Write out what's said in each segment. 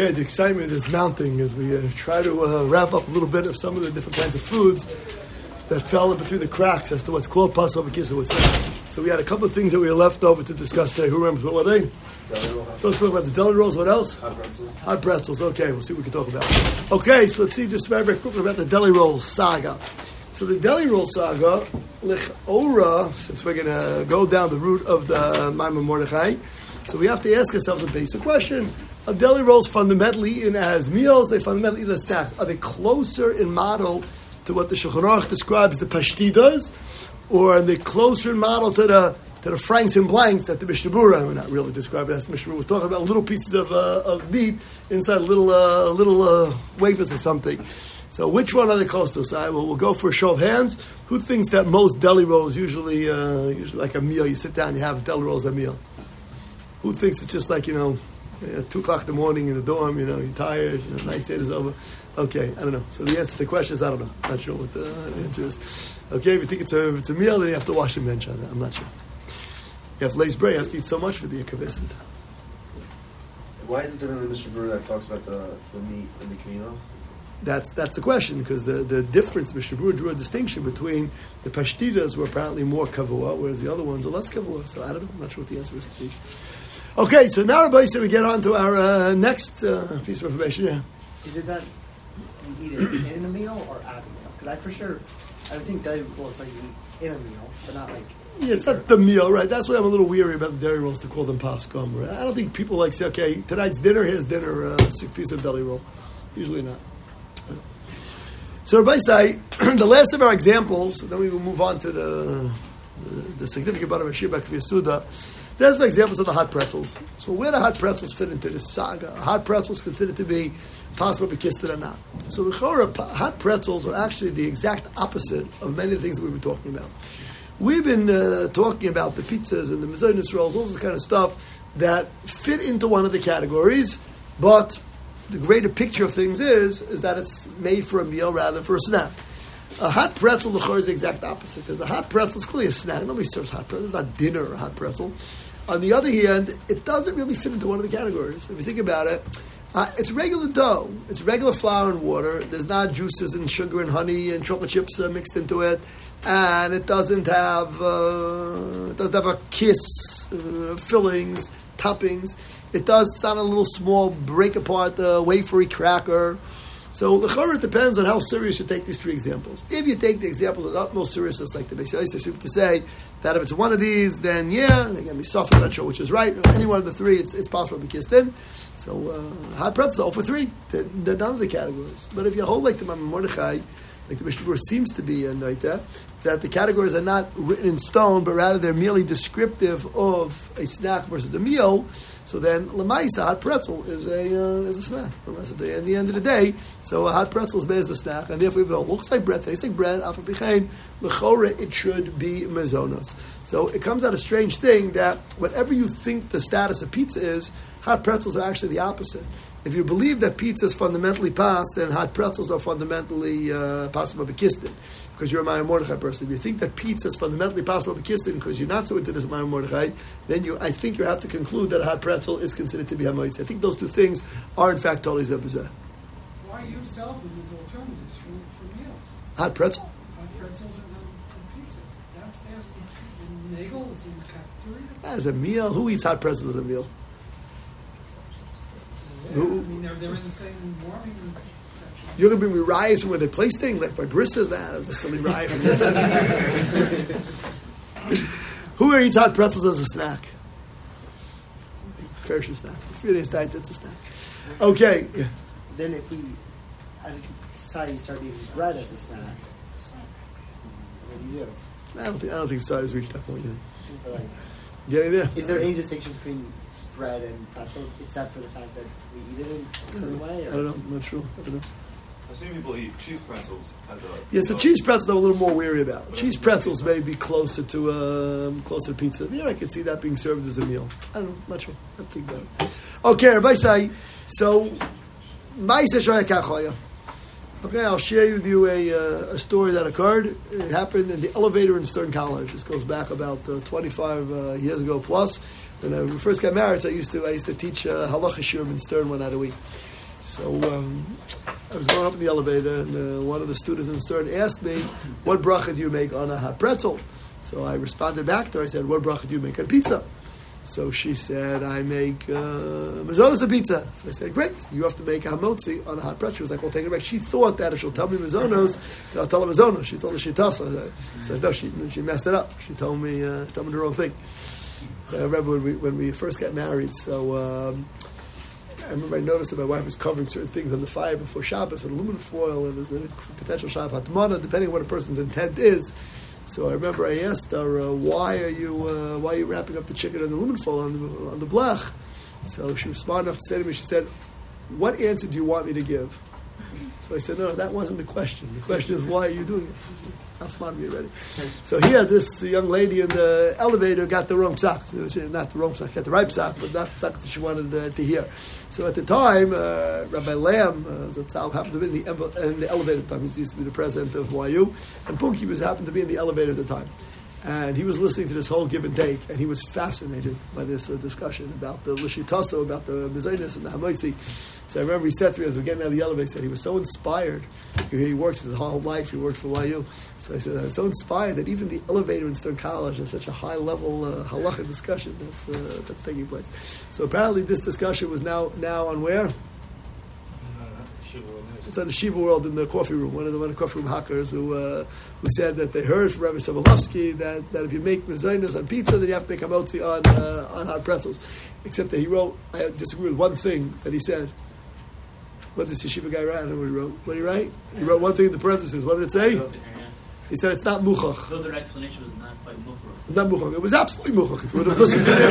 Okay, the excitement is mounting as we uh, try to uh, wrap up a little bit of some of the different kinds of foods that fell in between the cracks as to what's called pasva b'kisa, what's not. So we had a couple of things that we were left over to discuss today. Who remembers what were they? Let's talk about the deli rolls. What else? Hot pretzel. Hot pretzels. Okay, we'll see what we can talk about. Okay, so let's see just very, very quickly about the deli rolls saga. So the deli roll saga, lich ora, since we're going to go down the route of the Maimon Mordechai, so we have to ask ourselves a basic question. Are deli rolls fundamentally eaten as meals? They fundamentally eaten as snacks. Are they closer in model to what the Shulchan Aruch describes the pashtidas, or are they closer in model to the to the franks and blanks that the Mishnah we're not really describing as Mishnah we're talking about little pieces of, uh, of meat inside little uh, little uh, wafers or something. So which one are they close to? So I will, we'll go for a show of hands. Who thinks that most deli rolls usually uh, usually like a meal? You sit down, you have deli rolls a meal. Who thinks it's just like you know, uh, two o'clock in the morning in the dorm? You know, you're tired. You know, night set is over. Okay, I don't know. So the answer to the question is I don't know. I'm Not sure what the answer is. Okay, if you think it's a if it's a meal, then you have to wash the bench on it. I'm not sure. You have lace bread. You have to eat so much for the kavesset. Why is it different than Mishnah Berurah that talks about the, the meat and the communal? That's that's the question because the, the difference, Mishnah Berurah drew a distinction between the pashtidas were apparently more kavua, whereas the other ones are less kavua. So I don't know. I'm not sure what the answer is to these. Okay, so now everybody said we get on to our uh, next uh, piece of information. Yeah. Is it that you eat it in a meal or as a meal? Because I for sure, I would think deli rolls like you eat in a meal, but not like. Yeah, it's not the meal, right? That's why I'm a little weary about the dairy rolls to call them pascom. Right? I don't think people like say, okay, tonight's dinner, here's dinner, uh, six piece of deli roll. Usually not. So Rabbi say, the last of our examples, then we will move on to the, the, the significant part of Ashir Bakviyasuda. There's some examples of the hot pretzels. So where do hot pretzels fit into this saga? Hot pretzels considered to be possible to be kissed or not. So the chora, hot pretzels are actually the exact opposite of many of the things that we've been talking about. We've been uh, talking about the pizzas and the mezainis rolls, all this kind of stuff that fit into one of the categories, but the greater picture of things is is that it's made for a meal rather than for a snack. A hot pretzel, the is the exact opposite because the hot pretzel is clearly a snack. Nobody serves hot pretzel. It's not dinner or hot pretzel. On the other hand, it doesn't really fit into one of the categories. If you think about it, uh, it's regular dough. It's regular flour and water. There's not juices and sugar and honey and chocolate chips uh, mixed into it, and it doesn't have uh, it doesn't have a kiss, uh, fillings, toppings. It does. It's not a little small break apart wafery cracker. So the it depends on how serious you take these three examples. If you take the example of the utmost seriousness, like the Beis to say that if it's one of these, then yeah, again, we suffer. Not sure which is right. Any one of the three, it's, it's possible to be kissed in. So uh, hot pretzel for three. They're, they're none of the categories. But if you hold like the Maimon Mordechai, like the Mishnah seems to be a that, that the categories are not written in stone, but rather they're merely descriptive of a snack versus a meal. So then, lemaisa hot pretzel is a uh, is a snack. The, at the end of the day, so a hot pretzel is made as a snack, and therefore, if it looks like bread, tastes like bread, lechora, it should be mezonos. So it comes out a strange thing that whatever you think the status of pizza is, hot pretzels are actually the opposite. If you believe that pizza is fundamentally past, then hot pretzels are fundamentally uh, possible bekistin because you're a Maimon Mordechai person. If you think that pizza is fundamentally possible bekistin because you're not so into this Maimon Mordechai, then you, I think you have to conclude that a hot pretzel is considered to be hamoitz. I think those two things are in fact totally zebazeh. Why use sells them as alternatives for, for meals? Hot pretzel. Hot pretzels and, and pizzas. Downstairs in Nagel, it's in the cafeteria. As a meal, who eats hot pretzels as a meal? Yeah, I mean, they're, they're in the same warming. You're going to rise from where they place things, like by baristas. That is a silly rye from this. Who eats hot pretzels as a snack? Fair snack. Didn't snack, that's a snack. Okay. Yeah. Then if we, as a society, start eating bread as a snack, what do you do? I don't think I don't think society's reached that point yet. Like, Getting there. is there any distinction between bread and pretzel, except for the fact that we eat it in a certain hmm. way? I don't know. I'm not sure. I don't know. I've seen people eat cheese pretzels as a. Yeah, so cheese pretzels I'm a little more weary about. Cheese pretzels may be closer to um, closer to pizza. Yeah, I could see that being served as a meal. I don't know, not sure. I think about it. Okay, Rabbi say so. Ma'aseh shoya kachoya. Okay, I'll share with you a, uh, a story that occurred. It happened in the elevator in Stern College. This goes back about uh, 25 uh, years ago plus. When I first got married, so I used to I used to teach uh, halacha shiurim in Stern one night a week. So um, I was going up in the elevator, and uh, one of the students in the store asked me, "What bracha do you make on a hot pretzel?" So I responded back to her. I said, "What bracha do you make on pizza?" So she said, "I make uh, mazonos on pizza." So I said, "Great, you have to make a hamotzi on a hot pretzel." She was like, "Well, take it back." She thought that if she'll tell me mazonos, I'll tell her mazonos. She told her shitasa. I said, "No, she she messed it up. She told me uh, told me the wrong thing." So I remember when we when we first got married. So. Um, I remember I noticed that my wife was covering certain things on the fire before Shabbos with aluminum foil, and there's a potential Shav Hatmana, depending on what a person's intent is. So I remember I asked her, uh, "Why are you uh, why are you wrapping up the chicken in aluminum foil on the, on the blech?" So she was smart enough to say to me, she said, "What answer do you want me to give?" So I said, "No, that wasn't the question. The question is why are you doing it?" How smart of me already. So here, this young lady in the elevator got the wrong psak. Not the wrong psak, got the right psak, but not the psak that she wanted uh, to hear. So at the time, uh, Rabbi Lamm, uh, happened to be in the, in the elevator time. He used to be the president of YU. And Punky was happened to be in the elevator at the time. And he was listening to this whole give and take, and he was fascinated by this uh, discussion about the Lishitaso, about the Mizainis and the Hamaitzi. So I remember he said to me as we were getting out of the elevator, he said he was so inspired. He works his whole life, he worked for YU. So I said, I was so inspired that even the elevator in Stern College has such a high level uh, halacha discussion that's, uh, that's taking place. So apparently this discussion was now now on where? It's on the Yeshiva World in the coffee room. One of the one of the coffee room hackers who uh, who said that they heard from Rabbi Sobolofsky that, that if you make mezainas on pizza, then you have to make hamotzi on uh, on hot pretzels. Except that he wrote, I disagree with one thing that he said. What did the Yeshiva guy write? I don't know what he wrote. What did he write? He wrote one thing in the parentheses. What did it say? He said it's not muchach. Though their explanation was not quite mufra. It's not muchach. It was absolutely muchach. If you would have listened to the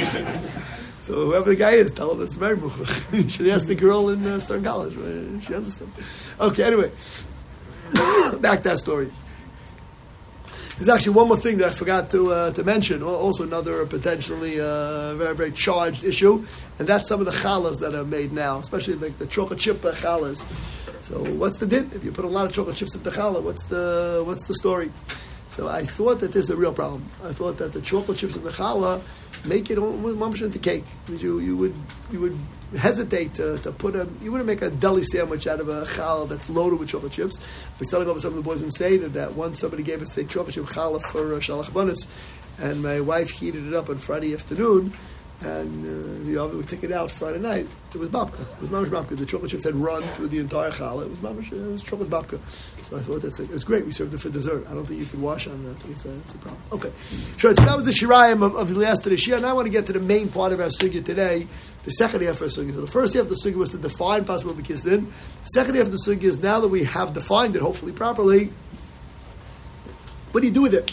explanation. So whoever the guy is, tell him that's very muchach. should ask the girl in uh, Stern College. She understood. Okay, anyway. Back to that story. There's actually one more thing that I forgot to uh, to mention. Also, another potentially uh, very very charged issue, and that's some of the challahs that are made now, especially like the chocolate chip uh, challahs. So, what's the din? If you put a lot of chocolate chips in the challah, what's the what's the story? So I thought that this is a real problem. I thought that the chocolate chips in the challah make it almost mamash into cake. You, you would you would hesitate to, to put a you wouldn't make a deli sandwich out of a challah that's loaded with chocolate chips. Was telling over some of the boys in Seder that once somebody gave us a chocolate chip challah for uh, shalach bonus, and my wife heated it up on Friday afternoon. And uh, the oven, we took it out Friday night. It was babka. It was mamish babka. The chocolate chips had run through the entire challah. It was mamish. It was chocolate babka. So I thought that's a, it was great. We served it for dessert. I don't think you can wash on that. I think it's a, it's a problem. Okay, sure. So that was the shirayim of, of the last of the shia. Now I want to get to the main part of our sugya today, the second half of our sugya. So the first half of the sugya was to define possible. The second half of the sugya is now that we have defined it, hopefully properly. What do you do with it?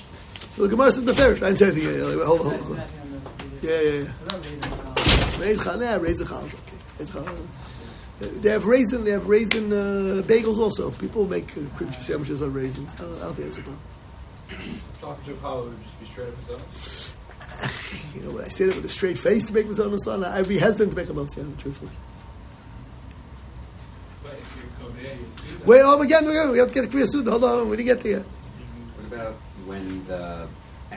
So the Gemara says beferish. I didn't say anything. Hold on, hold on. Hold on. Yeah, yeah, yeah. Raise challah, yeah, raise the challah. Okay, raise. They have raisin. They have raisin uh, bagels also. People make uh, cream cheese sandwiches on raisins. I don't, I don't think that's a problem. Chocolate chip challah would just be straight up itself. You know, when I say that with a straight face to make mazon son, I'd be hesitant to make a meltzian, truthfully. But if you're Kodeya, you see that. Wait, oh, again, again, we have to get a clear suit. Hold on, we didn't get there. What about when the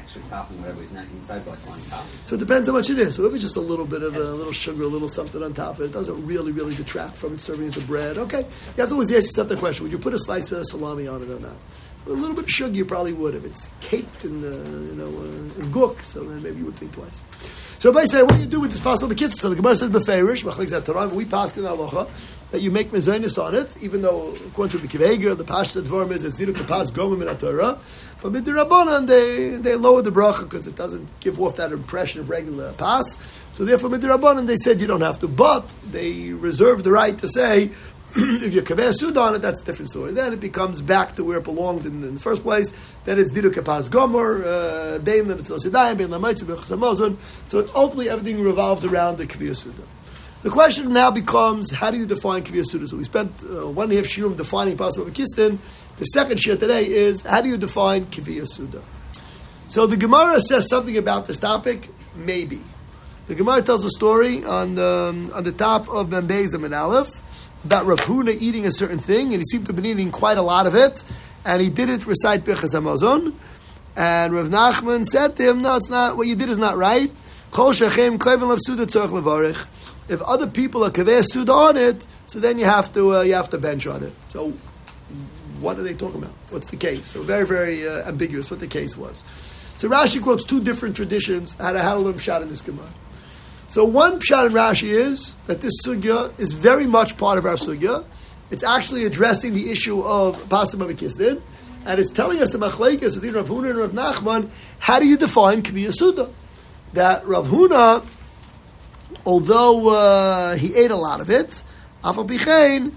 extra topping, whatever, is not inside but like on top? So it depends how much it is. So if it's just a little bit of a little sugar, a little something on top it, doesn't really, really detract from it serving as a bread. Okay, you have to always ask yourself the question: Would you put a slice of salami on it or not? A little bit of sugar, you probably would. If it's caked in, the, you know, uh, in gook, so then maybe you would think twice. So everybody said, what do you do with this possible kitzah? So the Gemara says, beferish, we pass in halacha, that you make mezainis on it, even though, according to Bikiveger, the pashta dvorim is, it's niduk kapas gomim in Torah. But with they, they lower the bracha because it doesn't give off that impression of regular pass. So therefore, with they said you don't have to. But they reserve the right to say, if you kaveh sud on it, that's a different story. Then it becomes back to where it belonged in, in the first place. Then it's didu kapas gomer, uh, bein l'netil sedayim, bein l'maitzi b'chasamozon. So ultimately, everything revolves around the kaveh suda. The question now becomes, how do you define kaveh suda? So we spent uh, one and a half shiurim defining possible kistin. The second shir today is, how do you define kaveh suda? So the Gemara says something about this topic, maybe. The Gemara tells a story on the, on the top of Membezim and Aleph about Rav Huna eating a certain thing, and he seemed to have been eating quite a lot of it, and he didn't recite Birchas Hamazon. And Rav Nachman said to him, "No, it's not. What you did is not right. Kol levarich." If other people are kaveh suda on it, so then you have to uh, you have to bench on it. So what are they talking about? What's the case? So very very uh, ambiguous what the case was. So Rashi quotes two different traditions how to to learn pshat in this Gemara. So one pshat in Rashi is that this sugya is very much part of our sugya. It's actually addressing the issue of pasim Kisdin, and it's telling us about machlekes between Rav Huna and Rav Nachman. How do you define kviya suda? That Rav Huna, although uh, he ate a lot of it, afal bichein.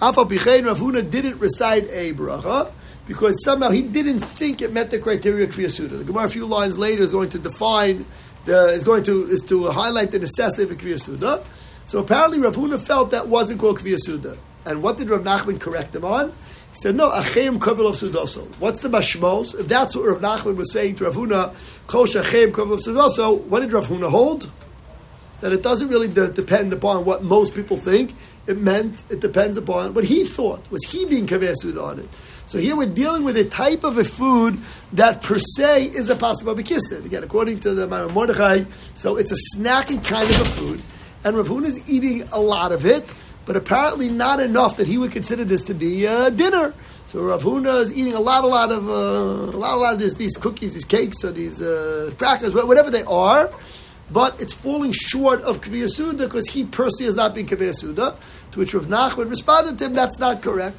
Afal bichein, Rav Huna didn't recite a bracha because somehow he didn't think it met the criteria of Kriya Suda. The Gemara a few lines later is going to define, the, is going to is to highlight the necessity of a. So apparently Rav Huna felt that wasn't called Kriya Suda. And what did Rav Nachman correct him on? He said, no, Achayim Kavel of Sudoso. What's the Mashmos? If that's what Rav Nachman was saying to Rav Huna, Kosh Achayim Kavel of Sudoso, what did Rav Huna hold? That it doesn't really de- depend upon what most people think. It meant it depends upon what he thought. Was he being Kaveh on it? So here we're dealing with a type of a food that per se is a possible bekistin. Again, according to the Maimon Mordechai, so it's a snacky kind of a food, and Rav Huna is eating a lot of it, but apparently not enough that he would consider this to be uh, dinner. So Rav Huna is eating a lot, a lot of, uh, a lot, a lot of this, these cookies, these cakes, or these uh, crackers, whatever they are. But it's falling short of Kaviyah Suda because he personally has not been Kaviyah Suda. To which Rav Nachman responded to him, that's not correct.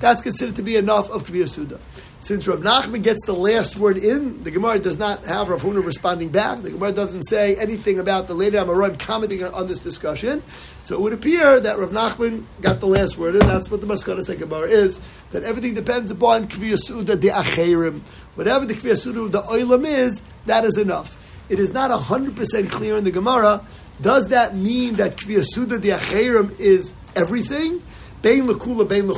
That's considered to be enough of Kviyah Suda. Since Rav Nachman gets the last word in, the Gemara does not have Rav Huna responding back. The Gemara doesn't say anything about the later Amarim commenting on, this discussion. So it would appear that Rav Nachman got the last word, and that's what the Maskana Gemara is, that everything depends upon Kviyah Suda de Acherim. Whatever the Kviyah Suda the Oilam is, that is enough. It is not 100% clear in the Gemara. Does that mean that Kviyah Suda de Acherim is everything. Bein lekula, bein.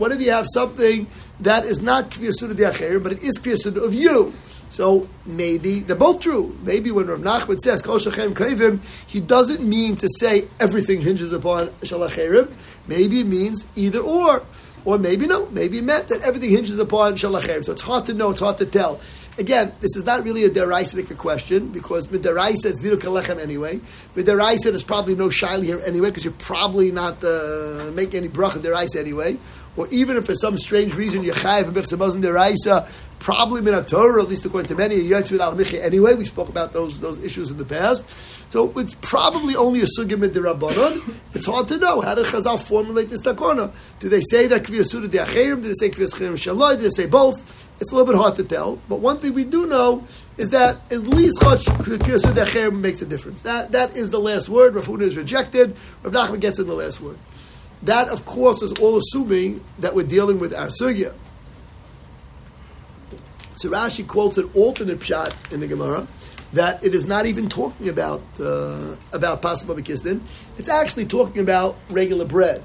What if you have something that is not kviyasuda diacher, but it is kviyasuda of you? So maybe they're both true. Maybe when Rav Nachman says kol shachem kavim, he doesn't mean to say everything hinges upon shalacherim. Maybe it means either or. Or maybe no, maybe it meant that everything hinges upon shalacherim. So it's hard to know, it's hard to tell. Again, this is not really a deraisic question because midaraisa it's nidu kalechem anyway. Midaraisa there's probably no shaili here anyway because you're probably not uh, making any bracha deraisa anyway. Or even if for some strange reason you're chayiv and b'chsabazin deraisa, probably min Torah, at least according to many, you're al anyway. We spoke about those those issues in the past. So it's probably only a sugya midirabbanon. It's hard to know. How did Chazal formulate this takona? Did they say that kviyasuda diacherim? Did they say kviyas shaloi? Did they say both? It's a little bit hard to tell, but one thing we do know is that at least Chach makes a difference. That, that is the last word. Rav Huna is rejected. Rav Nachman gets in the last word. That, of course, is all assuming that we're dealing with our sugya. So Rashi quotes an alternate pshat in the Gemara that it is not even talking about uh, about possible bekisdin. It's actually talking about regular bread,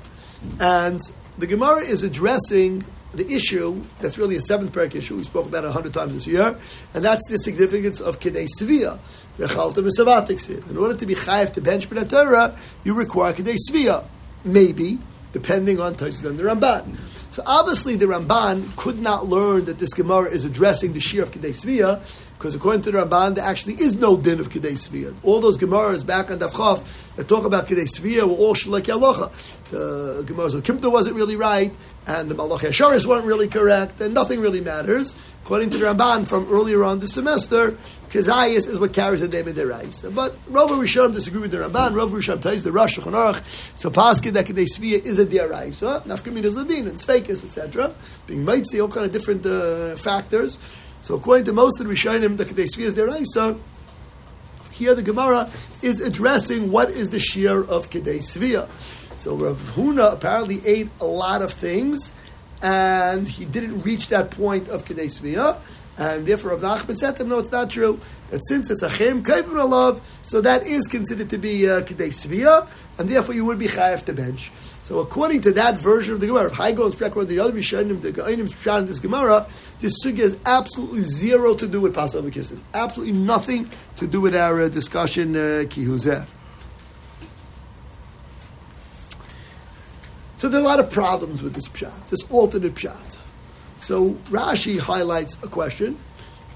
and the Gemara is addressing the issue that's really a seventh parak issue. We spoke about it a hundred times this year, and that's the significance of kedei svia. In order to be chayiv to bench b'nei Torah, you require kedei svia, maybe depending on Taisus and the Ramban. So obviously, the Ramban could not learn that this Gemara is addressing the shear of kedei because according to the Ramban, there actually is no din of Kedei. All those Gemaras back on Dafchav that talk about Kedei Sviyah were all Shalek Yalocha. The Gemaras of Kimta wasn't really right, and the Malach Yasharis weren't really correct, and nothing really matters. According to the Ramban from earlier on this semester, Kedayis is what carries the name of the Rais. But Rav Rishon disagree with the Ramban. Rav Rishon tells the Rosh so Paskin that Kedei Sviyah is a Diaraisa, Nafkamin is Ladin, and Svekis, etc. Being might see all kind of different uh, factors. So according to most of the Rishonim, the Kedei is Deraisa, here the Gemara is addressing what is the shear of Kedei Svia. So Rav Huna apparently ate a lot of things, and he didn't reach that point of Kedei Svia, and therefore Rav Nachman said to him, no, it's not true. That since it's a Chem Kaivim Alav, so that is considered to be uh, Kedei and therefore you would be Chayav to bench. So according to that version of the Gemara, Haigon's according to the other Rishonim, the Gaonim Pshat in this Gemara, this sugya has absolutely zero to do with Pasal V'Kisin. Absolutely nothing to do with our uh, discussion, uh, Kihuzeh. So there are a lot of problems with this pshat, this alternate pshat. So Rashi highlights a question: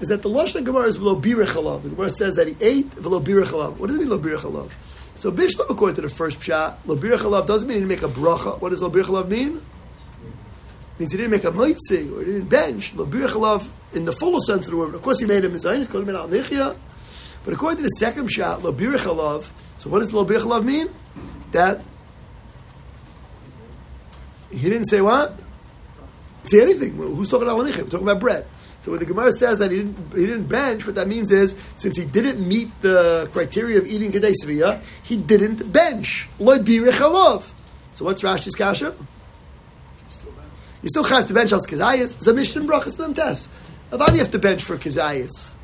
is that the lashon Gemara is v'lo birich. The Gemara says that he ate v'lo birich. What does it mean lo birich? So Bishlam, according to the first pshat, lo birich doesn't mean he didn't make a bracha. What does lo birich mean? It means he didn't make a moitzi or he didn't bench. Lo birich in the fullest sense of the word. Of course, he made a own. He's called him al. But according to the second pshat, lo birich. So what does lo birich mean? That he didn't say what? Say anything. Who's talking about We're talking about bread. So when the Gemara says that he didn't, he didn't bench, what that means is since he didn't meet the criteria of eating Kedei Sviyah, he didn't bench. Loi birich So what's Rashi's kasha? You still have to bench on Kazayas. It's a mission brachas test. Do have to bench for Kazayas?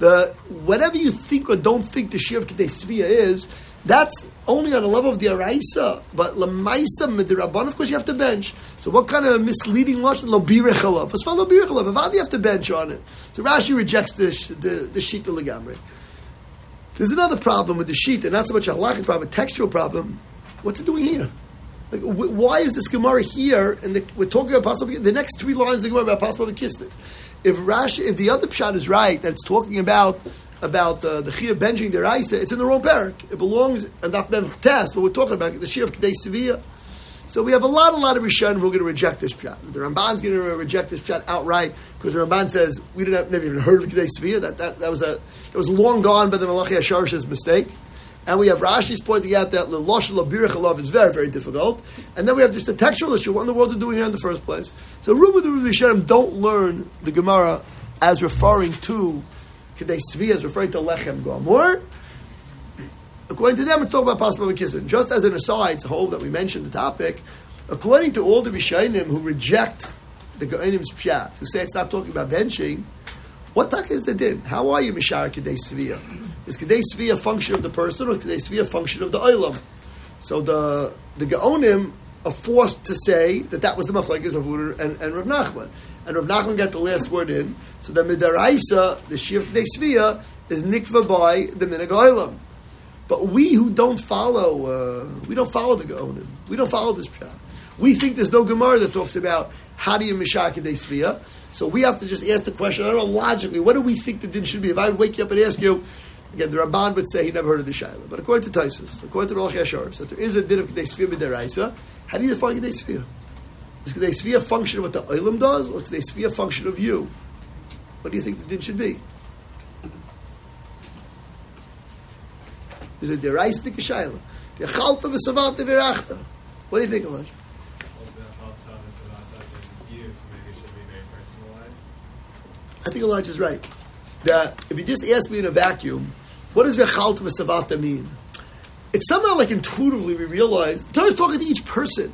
The whatever you think or don't think the Shir of Kedei Sviyah is, that's only on the level of the Araisa, but Lamaisa Midirabban, of course you have to bench. So what kind of misleading lashon lo birechalav? What's for lo birechalav? Do you have to bench on it? So Rashi rejects the the, sheet of legamre. There's another problem with the sheet, and not so much a halachic problem, a textual problem. What's it doing here? Like, wh- why is this Gemara here? And the, we're talking about possible. The next three lines of the Gemara about possible kisnet. If Rashi, if the other pshat is right, that it's talking about about uh, the Chia benching the Raisa, it's in the wrong parak. It belongs not Ben test, but we're talking about the Shia of Kedei Sevilla. So we have a lot, a lot of Rishon who are going to reject this pshat. The Ramban's going to reject this pshat outright because the Ramban says we didn't have, never even heard of Kedei Sevilla. That, that, that was a it was long gone by the Malachi Asharish's mistake. And we have Rashi's pointing out that the Losh Labirich is very, very difficult. And then we have just a textual issue. What in the world are doing here in the first place? So Ruba the Rishonim don't learn the Gemara as referring to Kedei Svi is referring to Lechem Gomor. According to them, it's talking about possible Kisin. Just as an aside, to hold that we mentioned the topic, according to all the Rishayim who reject the Gaonim's Pshat, who say it's not talking about benching, what tak is the din? How are you Mishar Kedei Svi? Is Kedei Svi a function of the person or Kedei Svi a function of the Olam? So the the Gaonim are forced to say that that was the Machlekes of Ur and, and Rav Nachman and Rav Nachman got the last word in. So the Midaraisa, the Shir Svia, is nikva by the Minig Oilam. But we who don't follow, uh, we don't follow the Gaonim. We don't follow this pshat. We think there's no Gemara that talks about how do you Mishak Kedei Svia. So we have to just ask the question, I don't know, logically, what do we think the din should be? If I wake you up and ask you, again, the Ramban would say he never heard of the Shaila. But according to Taisus, according to Rosh Yashar, that there is a din of Svia Midaraisa, how do you define Svia? Is Kedei Svia function of what the Olam does, or Kedei Svia function of you? What do you think the din should be? Is it derais the kishayla? V'chalta v'savata v'rachta. What do you think, Elijah? I think Elijah's right. That if you just ask me in a vacuum, what does v'chalta v'savata mean? It's somehow like intuitively we realize, the Torah's talking to each person.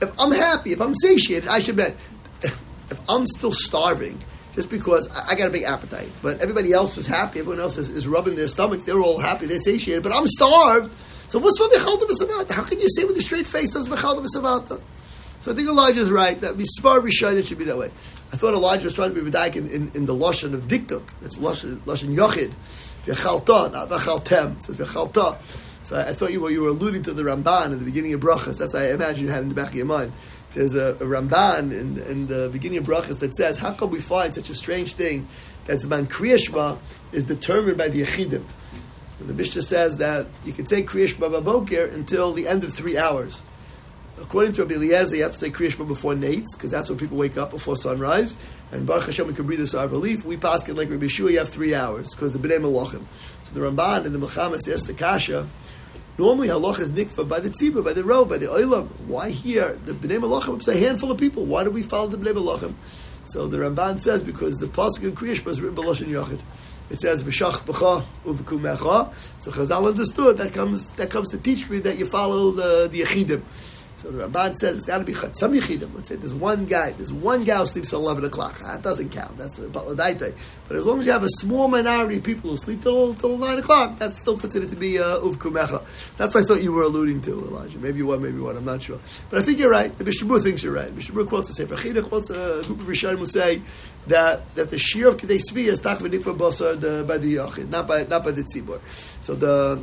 If I'm happy, if I'm satiated, I should bet. If I'm still starving, just because I, I, got a big appetite, but everybody else is happy, everyone else is, is rubbing their stomachs, they're all happy, they're satiated, but I'm starved. So what's for B'Savata? How can you say with a straight face that's B'Savata? So I think Elijah's right that Mispar Rishon it should be that way. I thought Elijah was trying to be Medaik in, in, in the Lashon of Diktuk. That's Lashon, Lashon Yochid. V'chalta, not V'chaltem. It says V'chalta. So I, I, thought you were, you were alluding to the Ramban in the beginning of Brachas. That's I imagine you had in the back of your mind. There's a, a Ramban in, in, the beginning of Brachas that says, how come we find such a strange thing that Zman Kriyashma is determined by the Yechidim? The Mishnah says that you can say Kriyashma Babokir until the end of three hours. According to Rabbi Eliezer, you have to say Kriyashma before Nates, because that's when people wake up before sunrise. And Baruch Hashem, we can breathe a sigh of relief. We pass it like Rabbi Shua, you have three hours, because the B'nai Malachim. So the Ramban and the Mechamas ask the Kasha, Normally, halach is nikva by the tzibah, by the row, by the oilam. Why here? The bnei malachim is a handful of people. Why do we follow the bnei malachim? So the Ramban says because the pasuk in Kriyash is written b'loshin yachid. It says b'shach b'cha uv'kumecha. So Chazal understood that comes that comes to teach me that you follow the the. So the Ramban says it's got to be some yichidim. Let's say there's one guy, there's one guy who sleeps till eleven o'clock. That doesn't count. That's the batladaita. But as long as you have a small minority of people who sleep till, till nine o'clock, that's still considered to be uh, uvkumecha. That's what I thought you were alluding to, Elijah. Maybe were, maybe weren't. I'm not sure. But I think you're right. The Mishabur thinks you're right. Mishabur quotes the Sefer Chida quotes a group of Rishonim who say that that the shear of Kedei Svi is tachvedik for basar by the yachid, not by not by the tzibur. So the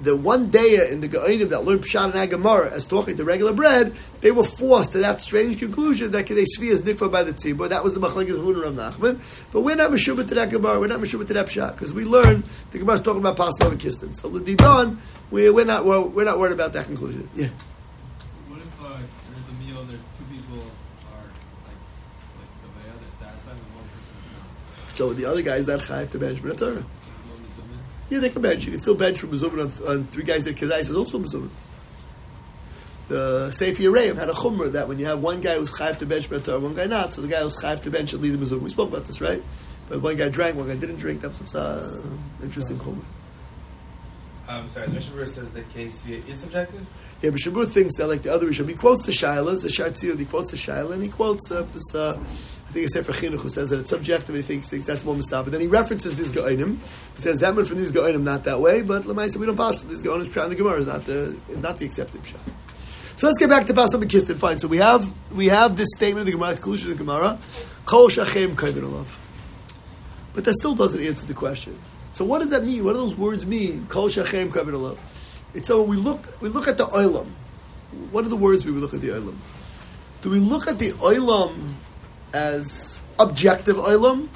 the one day in the Ga'inim that learned Pshat and Agamara as talking to regular bread, they were forced to that strange conclusion that they svi is nikva by the tzibur. That was the machlekes of Rav Nachman. But we're not meshubah to that Gemara. We're not meshubah to that Pshat because we learned the Gemara is talking about Passover and Kistin. So the Didan, we, we're not we're, we're not worried about that conclusion. Yeah. What if uh, there's a meal, there's two people are like, like so they are they're satisfied and one person's not. So the other guy is not chayiv to B'nai Torah. Can you go to the Yeah, they can bench. You can still bench from Mezuman on, on three guys that Kazais is also Mezuman. The Sefer Yereim had a chumrah that when you have one guy who's chayiv to bench Torah, one guy not, so the guy who's chayiv to bench should lead the Mezuman. We spoke about this, right? But one guy drank, one guy didn't drink. That's some uh, interesting chumrah. Um, sorry, the Mishnah says that case is subjective. Yeah, but Shabur thinks that like the other Rishon, he quotes the Shailas, the Shartziyah, he quotes the Shaila, and he quotes uh, uh, I think it's Sefer Chinuch who says that it's subjective, he thinks, thinks that's more mistah. But then he references this Ga'inim. He says Zaman from these Ga'inim not that way, but Lamaisa we don't pass it. This Ga'inim Pshat the Gemara is not the not the accepted Pshat. So let's get back to Pasuk Bekistin. Fine. So we have we have this statement of the Gemara, the conclusion of the Gemara, Kol Shachem. But that still doesn't answer the question. So what does that mean? What do those words mean? Kol Shachem. It's so we look we look at the oilam. What are the words we look at the oilam? Do we look at the oilam as objective oilam?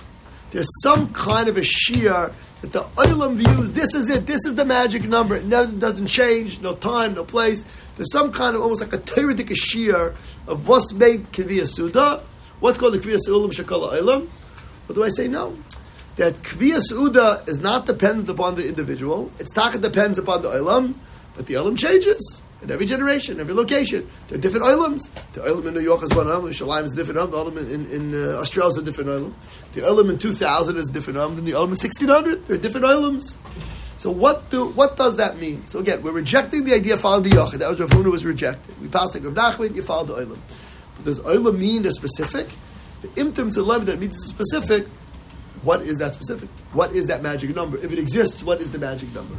There's some kind of a shear that the oilam views. This is it. This is the magic number. It never doesn't change. No time, no place. There's some kind of almost like a Torah shear of what's made kviya suda. What's called the kviya ulam shakala oilam? What do I say? No that Kviya Suda is not dependent upon the individual. Its taka depends upon the Olam, but the Olam changes in every generation, every location. There are different Olams. The Olam in New York is one Olam, Shalim is different Olam, the Olam in, in, uh, Australia is a different Olam. The Olam in 2000 is different Olam than the Olam in 1600. There are different Olams. So what do what does that mean? So again, we're rejecting the idea of following the Yochid. That was Rav Huna was rejected. We passed like Rav Nachman, you follow the Olam. But does Olam mean the specific? The imtim to love that means the specific what is that specific? What is that magic number? If it exists, what is the magic number?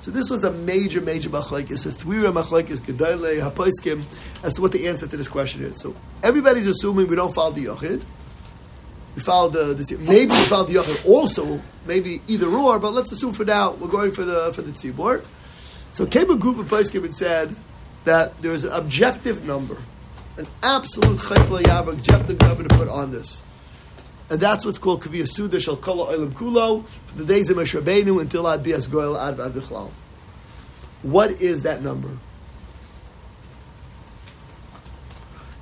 So this was a major, major machlekes, a thwira machlekes, gedale, hapoiskim, as to what the answer to this question is. So everybody's assuming we don't follow the yochid. We follow the, the maybe we follow the yochid also, maybe either or, but let's assume for now we're going for the for the tzibor. So came a group of poiskim and said that there is an objective number, an absolute chayla yav objective number to put on this and that's what's called Kaviyah Suda Shal Kala Olam Kulo for the days of Moshe Rabbeinu until Ad Bias Goel Ad Bichlal. What is that number?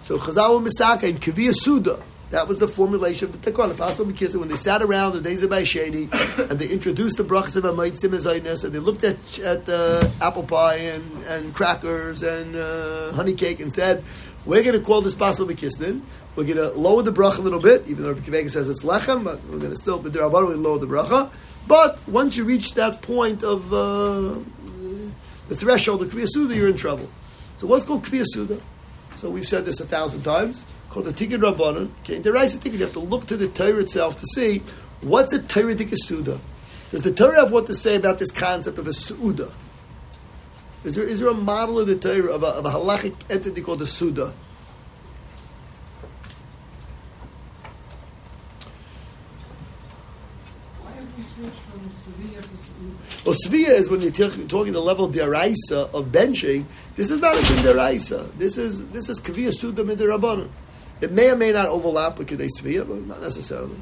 So Chazal Misaka in Kaviyah Suda. That was the formulation of the Tekon. Apostle Mikisa, when they sat around the days of Baisheni and they introduced the brachas of Amaitzim Zaynis and they looked at, at uh, apple pie and, and crackers and uh, honey cake and said, we're going to call this possible Mikisnin. We're going to lower the bracha a little bit, even though Kivega says it's lechem, but we're going to still, but there we lower the bracha. But once you reach that point of uh, the threshold of Kviyasuda, you're in trouble. So what's called Kviyasuda? So we've said this a thousand times. Called the Tikkun Rabbanon. Okay, the Raisa Tikkun, you have to look to the Torah itself to see what's a Torah Suda. Does the Torah have what to say about this concept of a Suda? Is there, is there a model of the Torah of a, of a halachic entity called a Suda? Why have we switched from Sevilla to Well, is when you're t- talking the level of deraisa of benching. This is not a deraisa. This is this is kaviyah suda midirabbanon. It may or may not overlap with kedei svia, but not necessarily.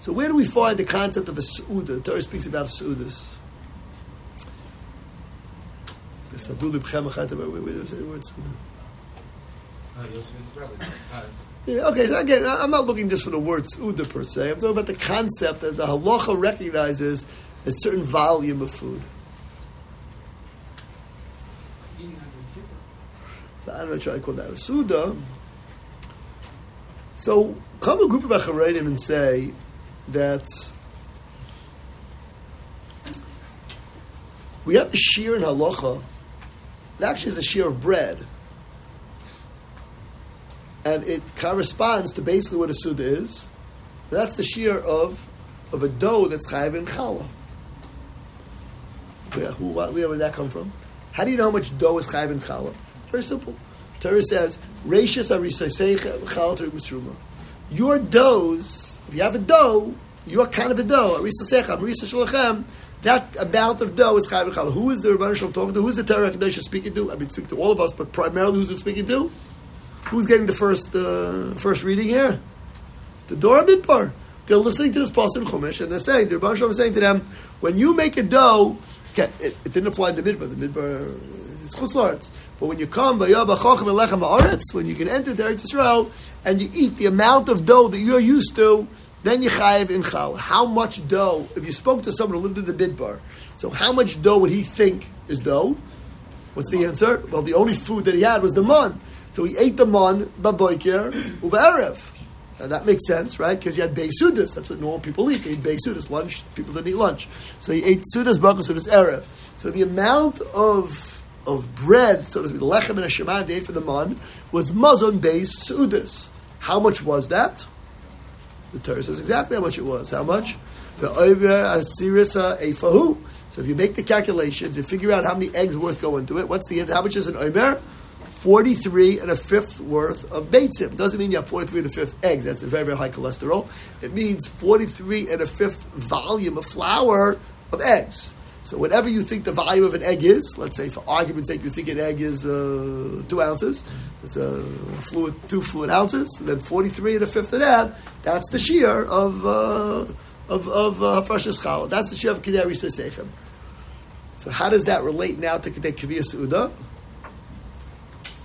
So where do we find the concept of a suda? The Torah speaks about sudas. The saduli b'chem achat- where- where- where is the word suda? Uh, Yosef is Israeli. Uh, it's- Yeah, okay, so again, I'm not looking just for the word suda per se. I'm talking about the concept that the halacha recognizes a certain volume of food. So I'm not trying to call that a Suda. So come a group of Acharonim and say that we have a shear in halacha. that actually is a shear of bread. And it corresponds to basically what a Suda is. That's the shear of, of a dough that's chayiv in challah. Who, what, where would that come from? How do you know how much dough is chayiv in challah? Very simple. Torah says, "Reishis arisayseich challah terik misruma." Your doughs, if you have a dough, your kind of a dough, arisayseich, arisa shalachem, that amount of dough is chayv challah. Who is the Rebbeinu Shalom talking to? Who's the Torah Kadosh speaking to? I mean, speaking to all of us, but primarily who's it speaking to? Who's getting the first uh, first reading here? The Dora Midbar. They're listening to this pasuk in Chumash, and they're saying the Rebbeinu Shalom is saying to them, when you make a dough, okay, it, it didn't apply to the Midbar. The Midbar it's chutz la'aretz. But when you come, when you can enter the Eretz Yisrael and you eat the amount of dough that you're used to, then you chayiv in chal. How much dough? If you spoke to someone who lived in the midbar, so how much dough would he think is dough? What's the answer? Well, the only food that he had was the man. So he ate the man, baboiker, uve'erev. And that makes sense, right? Because you had Bay Sudas. That's what normal people eat. They eat Bay Sudas. Lunch, people didn't eat lunch. So he ate Sudas, Bakas, Sudas, Erev. So the amount of of bread, so to speak, the lechem and a shema they ate for the man, was mazon Beis Sudas. How much was that? The Torah says exactly how much it was. How much? The over asirisa efahu. So if you make the calculations and figure out how many eggs worth go into it, what's the how much is an omer? 43 and a fifth worth of beitzim. Doesn't mean you have 43 and a fifth eggs. That's a very, very high cholesterol. It means 43 and a fifth volume of flour of eggs. So whatever you think the volume of an egg is, let's say for argument's sake you think an egg is uh, two ounces, it's a fluid, two fluid ounces, then 43 and a fifth of that, that's the shear of, uh, of, of uh. That's the shear of Kederi Sesechem. So how does that relate now to Kedei Kaviyah Su'udah?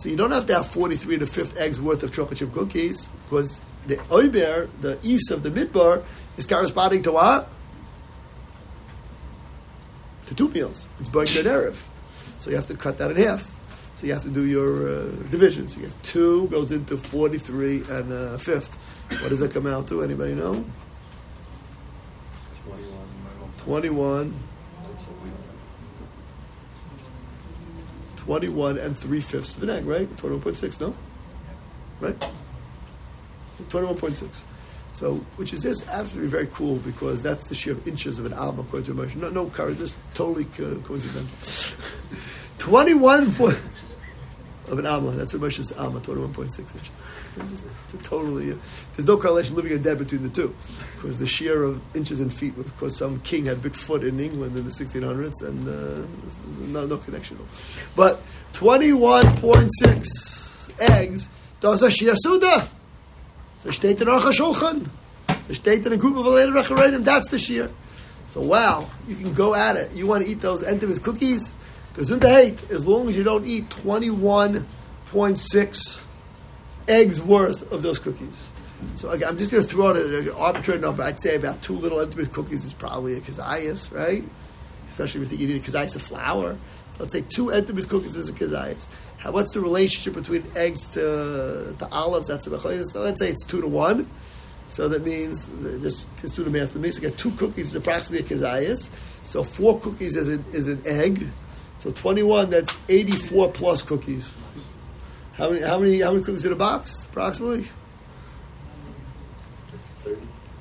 So you don't have to have 43 and a fifth eggs worth of chocolate chip cookies, because the oiber, the east of the midbar, is corresponding to what? To two meals. It's burnt and erev. So you have to cut that in half. So you have to do your uh, division. So you have two goes into 43 and a fifth. What does that come out to? Anybody know? 21. 21 and 3 fifths of an egg, right? 21.6, no? Right? 21.6. So, which is this absolutely very cool because that's the sheer inches of an alma according to emotion. No, no courage, just totally co- coincidental. 21 point of an alma. That's what Moshe's alma, 21.6 inches. Just, totally, uh, there's no correlation living or dead between the two. Because the sheer of inches and feet, was because some king had big foot in England in the 1600s, and uh, no, no connection. But 21.6 eggs does a sheer suda. So steht in Aruch. So in a group of Alei Recharedim. That's the shear. So wow, you can go at it. You want to eat those Entenmann's cookies? The hate, as long as you don't eat 21.6 eggs worth of those cookies. So I'm just going to throw out an arbitrary number. I'd say about two little Entenmann's cookies is probably a kazayas, right? Especially if you're eating a kazayas of flour. So let's say two Entenmann's cookies is a kazayas. What's the relationship between eggs to, to olives? That's a so let's say it's two to one. So that means just let's do the math for me. So you get two cookies is approximately a kazayas. So four cookies is an, is an egg. So twenty one. That's eighty four plus cookies. How many? How many? How many cookies in a box? Approximately.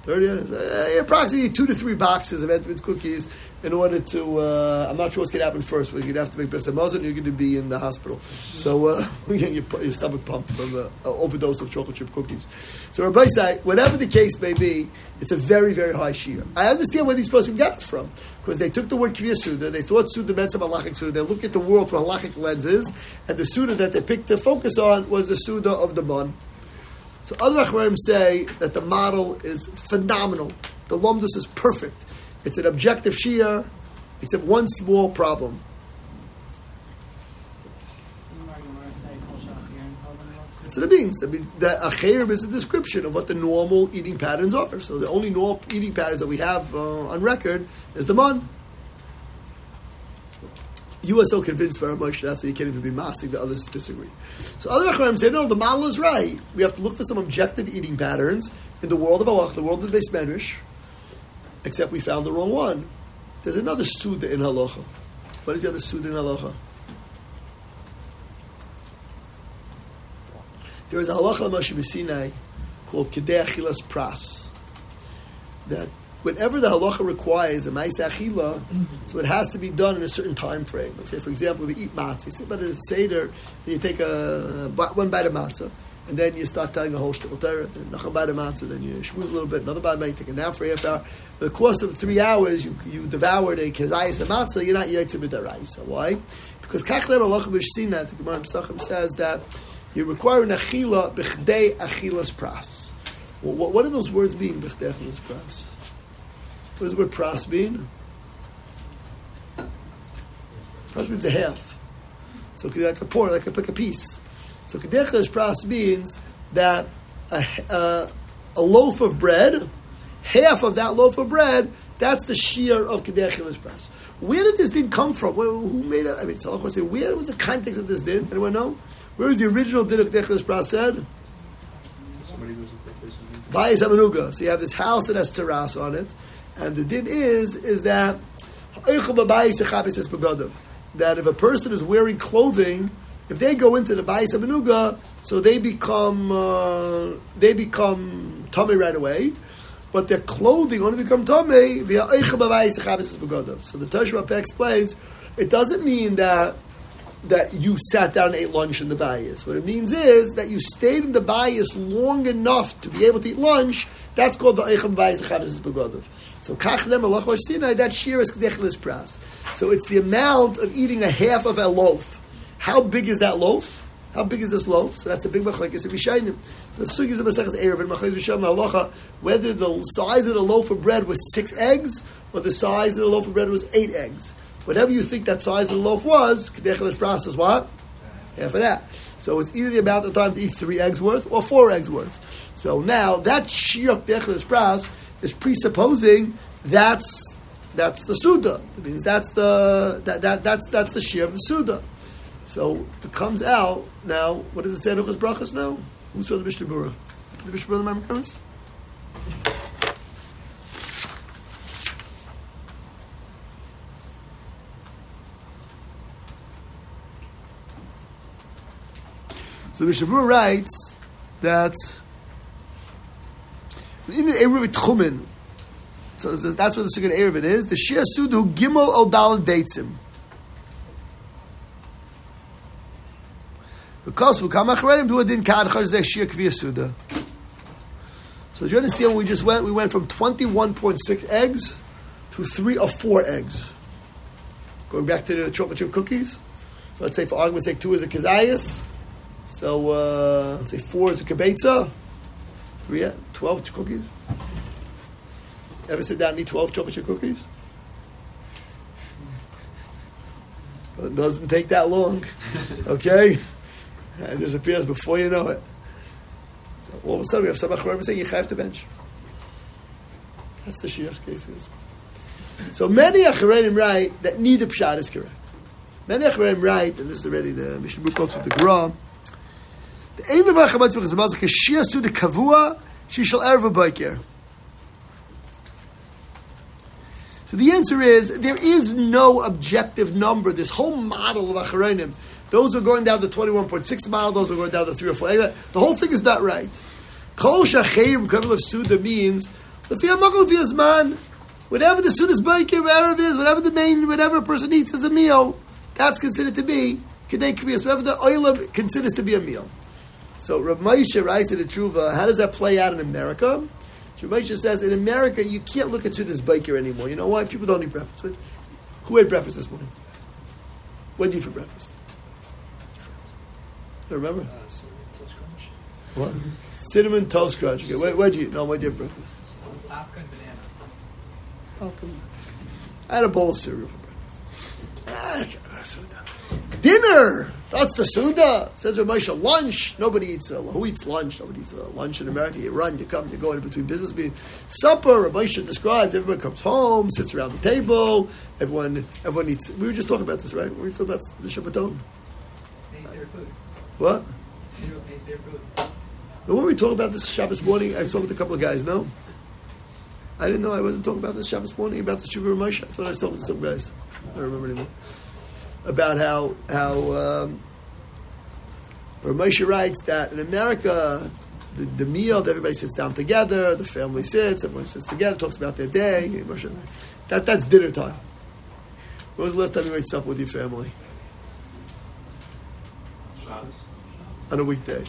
30, uh, approximately two to three boxes of Entenmann's cookies in order to, uh, I'm not sure what's going to happen first. We're going to have to make Birsa Mazan, you're going to be in the hospital. So uh, we're getting your, your stomach pumped from an overdose of chocolate chip cookies. So Rabbi say, whatever the case may be, it's a very, very high shear. I understand where these person got it from. Because they took the word Kviyah Suda, they thought Suda meant some halachic Suda. They looked at the world through halachic lenses, and the Suda that they picked to focus on was the Suda of the Mon. So other Achmarim say that the model is phenomenal. The Lomdus is perfect. It's an objective Shia, except one small problem. What it means. I mean, the acherim is a description of what the normal eating patterns are. So the only normal eating patterns that we have uh, on record is the man. You are so convinced very much that's why you can't even be massing. The others disagree. So other acharim say no, the model is right. We have to look for some objective eating patterns in the world of Allah, the world of the Medrash. Except we found the wrong one. There's another Suda in halacha. What is the other Suda in halacha? There is a halacha Moshe Sinai called Kedei Achilas Pras. That whenever the halacha requires a ma'is achila, so it has to be done in a certain time frame. Let's say, for example, we eat matzah. You sit by the seder, and you take a one bite of matzah, and then you start telling a whole shtickle Torah, then nachal by the matzah, then you schmooze a little bit, another bite, you take a nap for a half hour. In the course of three hours, you, you devoured a kezayis and matzah, you're not yaitze b'daraisa. Why? Because kachler Allah b'shina, the Gemara Pesachim says that you require an achila b'chdei achilas pras. What, what do those words mean, b'chdei achilas pras? What does the word pras mean? Pras means a half. So like a pour, like a pick a piece. So kedechas pras means that a, a, uh, a loaf of bread, half of that loaf of bread, that's the shear of kedechas pras. Where did this din come from? Where, who made it? I mean, Tzalach say, where was the context of this din? Anyone know? Where is the original din of kedechas pras said? Somebody goes to place and Bayis Amanuga. So you have this house that has terrace on it, and the din is is that that if a person is wearing clothing, if they go into the Bayis Amanuga, so they become uh, they become tummy right away. But their clothing only become tummy via So the Peh explains it doesn't mean that that you sat down and ate lunch in the bias. What it means is that you stayed in the bias long enough to be able to eat lunch. That's called the Eichem Bias Chavis Begodov. So Kachnem Allah Sinai, that shear is Kedechlis Pras. So it's the amount of eating a half of a loaf. How big is that loaf? How big is this loaf? So that's a big machlekes of Rishayim. So the sugis of Maseches Erev and machlekes Rishayim Halacha, whether the size of the loaf of bread was six eggs or the size of the loaf of bread was eight eggs. Whatever you think that size of the loaf was, Kedechlis Pras is what? Half of that. So it's either the amount of time to eat three eggs worth or four eggs worth. So now that Shir Kedechlis Pras is presupposing that's that's the Suda. It means that's the that, that that's that's the Shir of the Suda. So it comes out now. What does it say? Brachas now. Who saw the Mishnah? The Mishnah Berurah Member comments. So the Mishnah Berurah writes that in Erev Tchumen, so that's what the second Erev is. The Shia Sudu Gimel Odal Beitzim. Because we come Vukam do a din kad chazek shir kviya suda. So do you understand? We just went. We went from twenty one point six eggs to three or four eggs. Going back to the chocolate chip cookies. So let's say for argument's sake, two is a kazayas. So uh, let's say four is a kibetza. Three, yeah, twelve cookies. Ever sit down and eat twelve chocolate chip cookies? It doesn't take that long. Okay and it disappears before you know it. So all of a sudden we have some Achronim saying you have to bench. That's the Shiach cases. So many Achronim write that neither Pshat is correct. Many Achronim write, and this is already the Mishnah quotes with the Gra, the aim of Achamat Tzvach is about like a Shia Su the Kavua, she shall erve a biker. So the answer is there is no objective number. This whole model of Achronim those are going down to 21.6 mile, those are going down to 3 or 4. The whole thing is not right. Kol shachayim kabel of Suda means, whatever the Suda's whatever it is, whatever the main, whatever a person eats as a meal, that's considered to be Kedei Kviyas, whatever the oil considers to be a meal. So Rav Moshe writes in the Truva, how does that play out in America? So Rav Moshe says, in America, you can't look at Suda's biker anymore. You know why? People don't eat breakfast. Who ate breakfast this morning? What did you eat for breakfast? remember? Uh, cinnamon toast crunch. What? Cinnamon toast crunch. Okay, what, what do you? No, what do you have breakfast? Popcorn banana. Welcome. I had a bowl of cereal for breakfast. Ah, Suda. Dinner. That's the Suda. Says Ramesha. Lunch. Nobody eats. Uh, who eats lunch? Nobody eats uh, lunch in America. You run. You come. You go in between business meetings. Supper. Ramesha describes. Everyone comes home, sits around the table. Everyone. Everyone eats. We were just talking about this, right? We were talking about the Shabbaton. What? But when we talk about this Shabbos morning, I talked with a couple of guys. No, I didn't know I wasn't talking about this Shabbos morning about the Shuvah Moshe. I thought I was talking to some guys. I don't remember anymore. About how how um, Moshe writes that in America, the, the meal that everybody sits down together, the family sits, everyone sits together, talks about their day. That that's dinner time. When was the last time you ate supper with your family? Shabbos. on a weekday.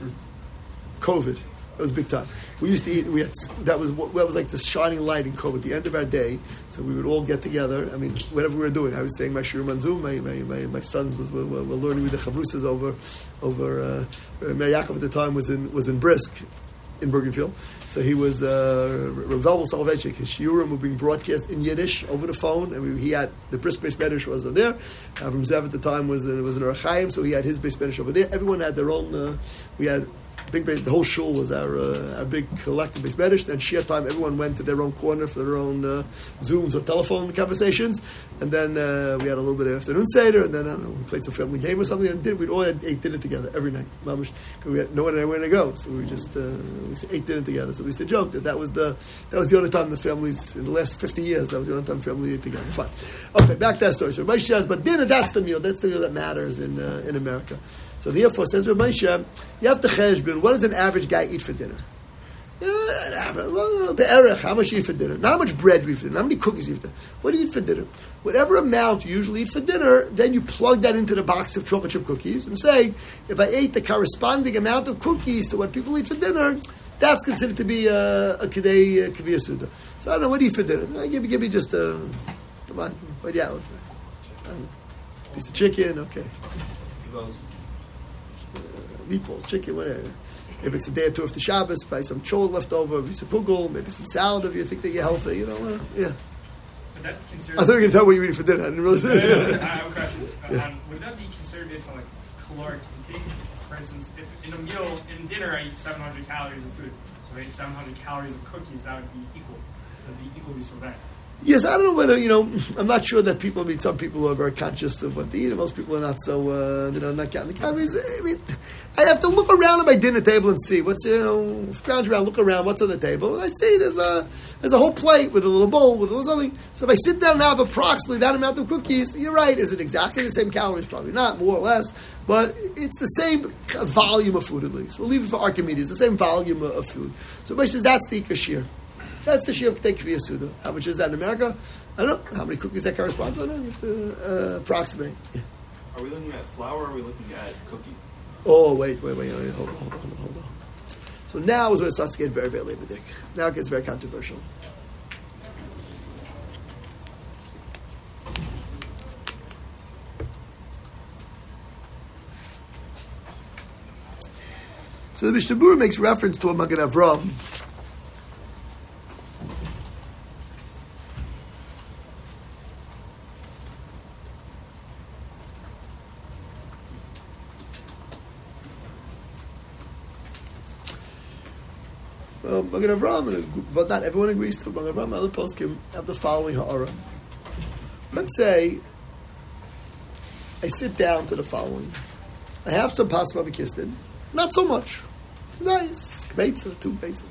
COVID. That was big time. We used to eat. We had that was that was like the shining light in COVID. The end of our day, so we would all get together. I mean, whatever we were doing. I was saying my shiur on Zoom. My my, my, my sons was were, were learning with the chavrusas over over. Uh, Yaakov at the time was in was in Brisk, in Bergenfield. So he was uh, Ravel Soloveitchik. His shiurim were being broadcast in Yiddish over the phone, and we, he had the brisk base Spanish was there. Avram Zev at the time was in, was in Arachaim, so he had his base Spanish over there. Everyone had their own. Uh, we had big base, the whole shul was our uh, our big collective base Spanish. Then Shia time, everyone went to their own corner for their own uh, Zooms or telephone conversations, and then uh, we had a little bit of afternoon seder, and then I don't know, we played some family game or something, and did, we all had, ate dinner together every night. Mamish, we had nowhere anywhere to go, so we just uh, we ate dinner together. So we used to joke that that was the that was the only time the families in the last fifty years that was the only time family ate together. Fine, okay, back to that story. So Ramesh says, but dinner that's the meal. That's the meal that matters in uh, in America. So therefore, says Ramesh, you have to cheshbon. What does an average guy eat for dinner? You know, well, the erech, how much you eat for dinner? Not how much bread we eat for dinner, how many cookies you eat for dinner. What do you eat for dinner? Whatever amount you usually eat for dinner, then you plug that into the box of chocolate chip cookies and say, if I ate the corresponding amount of cookies to what people eat for dinner, that's considered to be a, a uh, kaviyah suda. So I don't know, what do you eat for dinner? Uh, give, me- give me just a, come on, what do you have? Uh, Piece of chicken, okay. Those. Meatballs, chicken, whatever. If it's a day or two after Shabbos, buy some chol left over, a piece of pugel, maybe some salad if you think that you're healthy, you know, uh, yeah. I thought you were going to tell me what you're eating for dinner. I didn't realize yeah. I have a question. Yeah. um, would that be considered based on like caloric intake? For instance, if in a meal in dinner I eat 700 calories of food, so I ate 700 calories of cookies, that would be equal. That would be equally so bad. Yes, I don't know whether, you know, I'm not sure that people, I mean, some people are very conscious of what they eat, most people are not so, uh, you know, not counting the calories. I mean, I have to look around at my dinner table and see what's, you know, scrounge around, look around, what's on the table, and I see there's a, there's a whole plate with a little bowl, with a little something. So if I sit down and have approximately that amount of cookies, you're right. Is it exactly the same calories? Probably not, more or less. But it's the same volume of food, at least. We'll leave it for Archimedes, the same volume of, food. So says that's the kashir. That's the shir of Ketei Kviya Suda. How much is that in America? I don't know. How many cookies that correspond to? I. You have to uh, approximate. Yeah. Are we looking at flour or are we looking at cookie? Oh, wait, wait, wait, wait, hold on, hold on, hold on, hold on. So now is when it starts to get very, very labadic. Now it gets very controversial. So the Mishnah makes reference to a Magen Avram. Well, Magen but not everyone agrees to Magen Avram. Other poskim have the following ha'ara. Let's say I sit down to the following. I have some pasma b'kistin, not so much. Zayis, kbeitza, two kbeitza.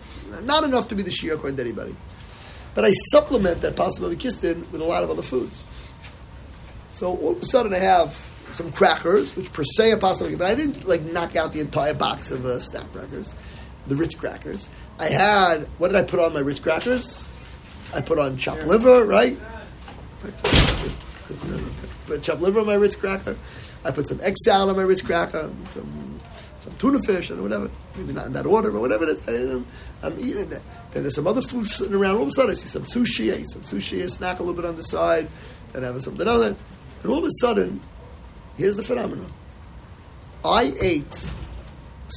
Not enough to be the shia according to anybody. But I supplement that pasma b'kistin with a lot of other foods. So all of a sudden I have some crackers, which per se are pasma but I didn't like knock out the entire box of uh, snap crackers, the Ritz crackers. I had, what did I put on my Ritz crackers? I put on chopped liver, right? Put chopped liver on my Ritz cracker. I put some egg salad on my Ritz cracker, some some tuna fish and whatever. Maybe not in that order, but whatever it is. I, you know, I'm eating that. Then there's some other food sitting around. All of a sudden, I see some sushi. I eat some sushi. I snack a little bit on the side. Then I have something other. And all of a sudden, here's the phenomenon. I ate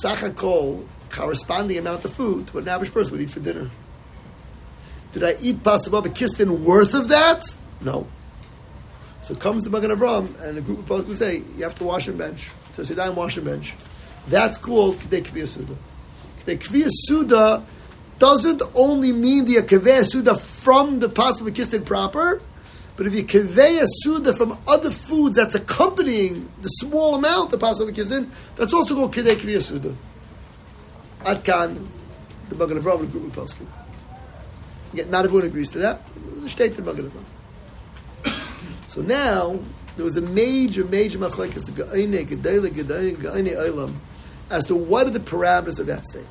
sachakol corresponding amount of food to what an average person would eat for dinner. Did I eat pasababa kistin worth of that? No. So comes the Magen Avram, and a group of would say, you have to wash and bench. So sit down wash and bench. That's called Kedei Kviya Suda. Kedei Kviya Suda doesn't only mean the Kaveh Suda from the possible kistin proper, but if you Kaveh Suda from other foods that's accompanying the small amount of possible kistin, that's also called Kedei Kviya Suda. Adkan, the Magen Avram and a group of poskim. Yet not everyone agrees to that. It was a state the Magen Avram. So now there was a major, major machlekes Ga'ine, Gedele, Gedele, Ga'ine Eilam as to what are the parameters of that statement.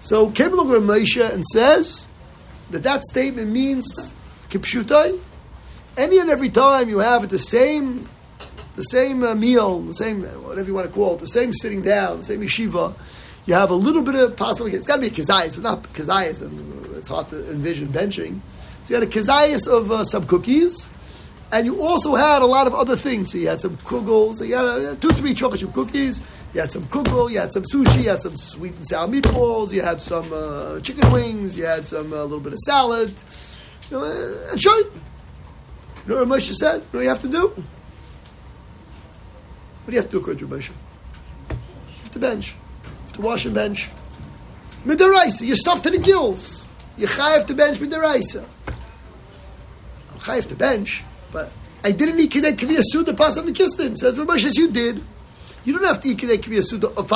So came along Rav Moshe and says that that statement means kipshutai. Any and every time you have the same, the same uh, meal, the same whatever you want to call it, the same sitting down, the same yeshiva, You have a little bit of possible. It's got to be kazayas. Not kazayas, and it's hard to envision benching. So you had a kazayas of uh, some cookies, and you also had a lot of other things. So you had some kugels, you had uh, two, three chocolate chip cookies. You had some kugel, you had some sushi, you had some sweet and sour meatballs, you had some uh, chicken wings, you had some a little bit of salad. You know, uh, and show you. Know what Moshe said? You know what you have to do? What do you have to do, according Moshe? You have to bench. To wash and bench. Midaraisa, you're stuffed to the gills. You chayiv to bench midaraisa. I'm chayiv to bench, but I didn't eat kidei kviya suda pasam kistin. Says Rav Moshe, says you did. You don't have to eat kidei kviya suda uh, of uh,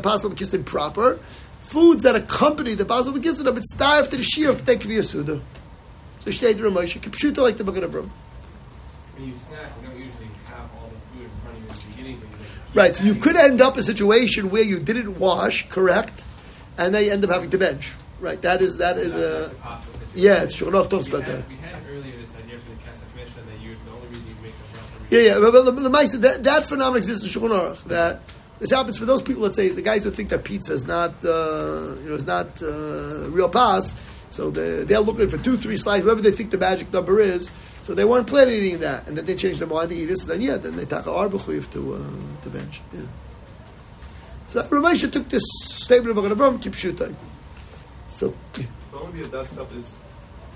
pasam kistin proper. Foods that accompany the pasam kistin of it's starved to the shear of kidei kviya suda. So shtei Rav Moshe, kipshuta like the book of Ram. When you snack, you don't usually have all the food in front of you at the beginning. But you like, Right, so you could end up a situation where you didn't wash correct, and then you end up having to bench. Right, that is that is a yeah. It's Shulchan talks about that. We had earlier this idea for the Kesef Mishnah that you, the only reason you make a rough Yeah, yeah. But, the, the, mice- that, that phenomenon exists in Shulchan Aruch. That this happens for those people. Let's say the guys who think that pizza is not uh, you know is not uh, real pas. So they they're looking for two, three slices, whatever they think the magic number is. So they weren't planning eating that, and then they change their mind to eat it. So then yeah, then they take a arbuchuv to uh, to bench. Yeah. So Ramesha took this statement of Avraham Kipshutai. So yeah. But only if that stuff is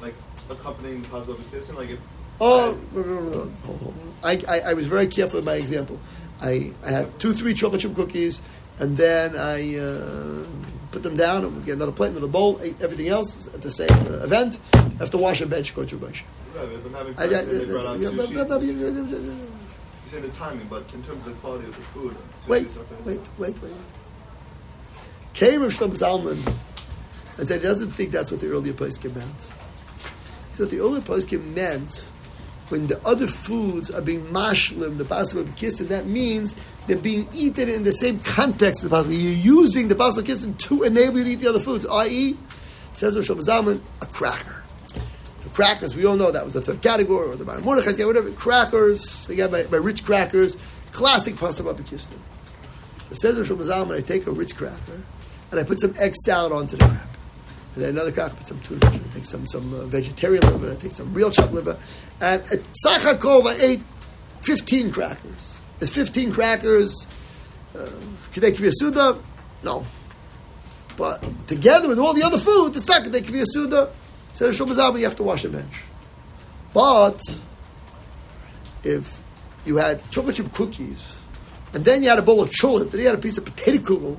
like accompanying the of kissing. Like if Oh, no, no, no, no. Hold, hold, hold. I, I, I was very careful in my example. I, I had two, three chocolate chip cookies, and then I uh, put them down and get another plate, another bowl, ate everything else at the same uh, event. I have to wash and bench, go to bench. Right, having I- I- friends and they brought out yeah, sushi. but- but- You're saying the timing, but in terms of the quality of the food, Wait, something. wait, wait, wait. Came Rav Shlomo Zalman and said he doesn't think that's what the earlier poskim meant. He said the earlier poskim meant when the other foods are being mashlim, the possible kistin, that means they're being eaten in the same context of the possible. You're using the possible kistin to enable you to eat the other foods, i.e., says Rav Zalman, a cracker. Crackers, we all know that was the third category, or the Baron Mordechai's category, whatever. Crackers, they got my, my Ritz crackers, classic possible kistin. So says Rosh Hashanah, I take a Ritz cracker and I put some egg salad onto the cracker. And then another cracker, put some tuna I take some, some uh, vegetarian liver, I take some real chopped liver. And at Sachakov, I ate 15 crackers. Is 15 crackers, uh, Kedek Suda? No. But together with all the other food, it's not Kedek Suda. Says Rosh Hashanah, you have to wash a bench. But if you had chocolate chip cookies, and then you had a bowl of cholent, then you had a piece of potato kugel.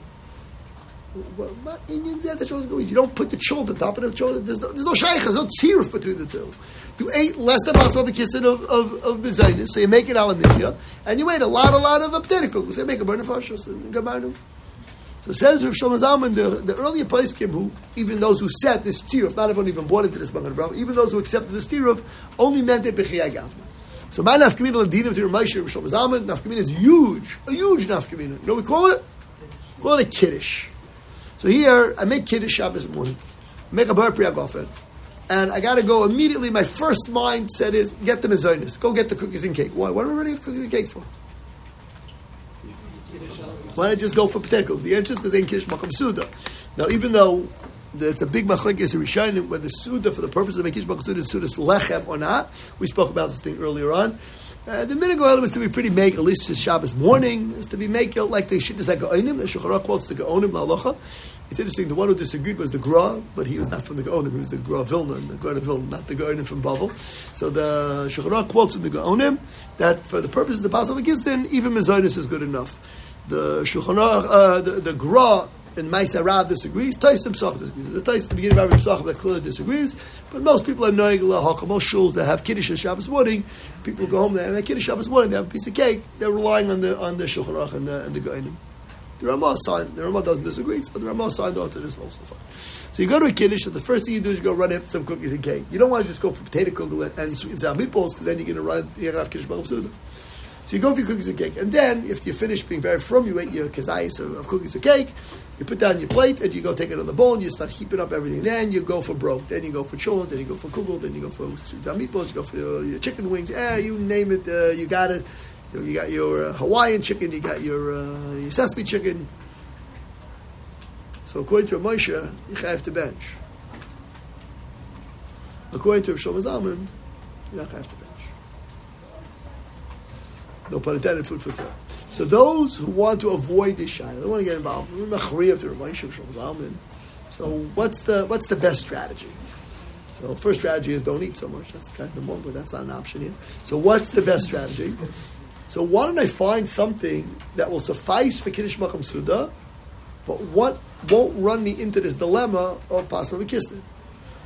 What Indians had the cholent cookies. You don't put the cholent on top of the cholent. There's no, there's no shaykh, there's no tziruf between the two. You ate less than possible kissin of, of, of mezainis, so you make it aluminium, and you ate a lot, a lot of potato kugels. So you make a burner fashos and gabarnim. So says Rav Shlomo Zalman, the, the earlier Paiskim, who, even those who said this tiruf, not everyone even bought into this Magen Avraham, even those who accepted this tiruf, only meant it b'chiyai gavna. So my nafkamina ladina of Moshe Rav Shlomo Zalman, nafkamina is huge, a huge nafkamina. You know what we call it? We call it kiddush. So here, I make kiddush Shabbos morning, make a bar priyagofen, and I got to go immediately. My first mindset is get the mezonis, go get the cookies and cake. Why? What am I running the cookies and cake for? Why not just go for potato? The answer is because they ain't kiddush makam suda. Now, even though it's a big machlekes rishonim whether suda for the purpose of making makam suda is suda lechem or not, we spoke about this thing earlier on. Uh, the minhag is to be pretty make, at least it's Shabbos morning, is to be make like the shit is like Gaonim, the Shulchan quotes the Gaonim la'alocha. It's interesting, the one who disagreed was the Gra, but he was not from the Gaonim, he was the Gra Vilna, the Gra Vilna, not the Gaonim from Babel. So the Shulchan quotes from the Gaonim that for the purposes of the Passover Gizdin, even Mezainis is good enough. The Shulchan uh, the, the Gra in Maisa Rav disagrees. Taisim Psach disagrees. The Taisim, the beginning of Rabbi Psach that clearly disagrees. But most people are knowing lahaka. Most shuls that have kiddush on Shabbos morning, people go home there and have kiddush Shabbos morning. They have a piece of cake. They're relying on the on the Shulchan Aruch and the and the Goinim. The Ramah signed. The Ramah doesn't disagree, so the Ramah signed on to this also fine. So you go to a kiddush, and the first thing you do is you go run after some cookies and cake. You don't want to just go for potato kugel and, and sweet and sour meatballs because then you're going to run. You're going to have kiddush. So you go for your cookies and cake, and then if you finish being very from, you eat your kazayas of, cookies and cake. You put down your plate, and you go take the bowl, and you start heaping up everything. Then you go for broke. Then you go for cholent. Then you go for kugel. Then you go for meatballs. You go for your, your chicken wings. Eh, you name it, uh, you got it. You, know, you got your uh, Hawaiian chicken. You got your, uh, your sesame chicken. So according to Moshe, you have to bench. According to Shlomo Zalman, you're not have to bench. No pun intended, food for thought. So those who want to avoid this shayla, they want to get involved. So what's the what's the best strategy? So first strategy is don't eat so much. That's strategy number one, but that's not an option here. So what's the best strategy? So why don't I find something that will suffice for Kiddush Makam Suda, but what won't run me into this dilemma of possible Kistin?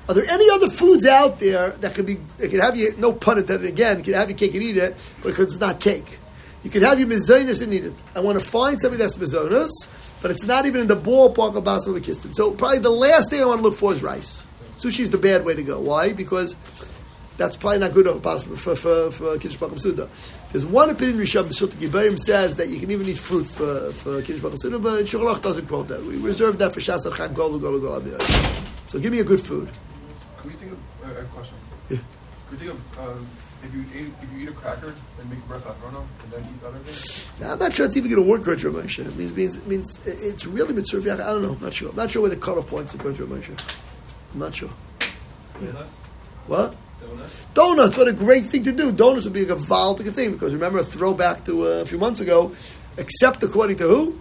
Are there any other foods out there that could be, that could have you, no pun intended again, can have your cake and eat it, because it's not cake. You could have your mizonis and eat it. I want to find something that's mizonis, but it's not even in the ballpark of possible Kistin. So probably the last thing I want to look for is rice. Sushi is the bad way to go. Why? Because that's probably not good for for for, for Kiddush Suda. There's one opinion Rishab B'Shulta Giberim says that you can even eat fruit for, for Kiddush Suda, but Shulchan doesn't quote that. We reserve that for Shas Archam Gol Gol Gol So give me a good food. Can we think of uh, a question? Yeah. Can we think of um, if you eat if you eat a cracker and make a breath achrona and then eat the other thing? Now, I'm not sure it's even going to work, Rosh Moshe. It means, means, means it's really mitzvah. I don't know. I'm not sure. I'm not sure where the cutoff points are, Rosh Moshe. I'm not sure. Yeah. Donuts? What? Donuts? Donuts, what a great thing to do. Donuts would be a gewaltige thing because remember a throwback to uh, a few months ago, except according to who?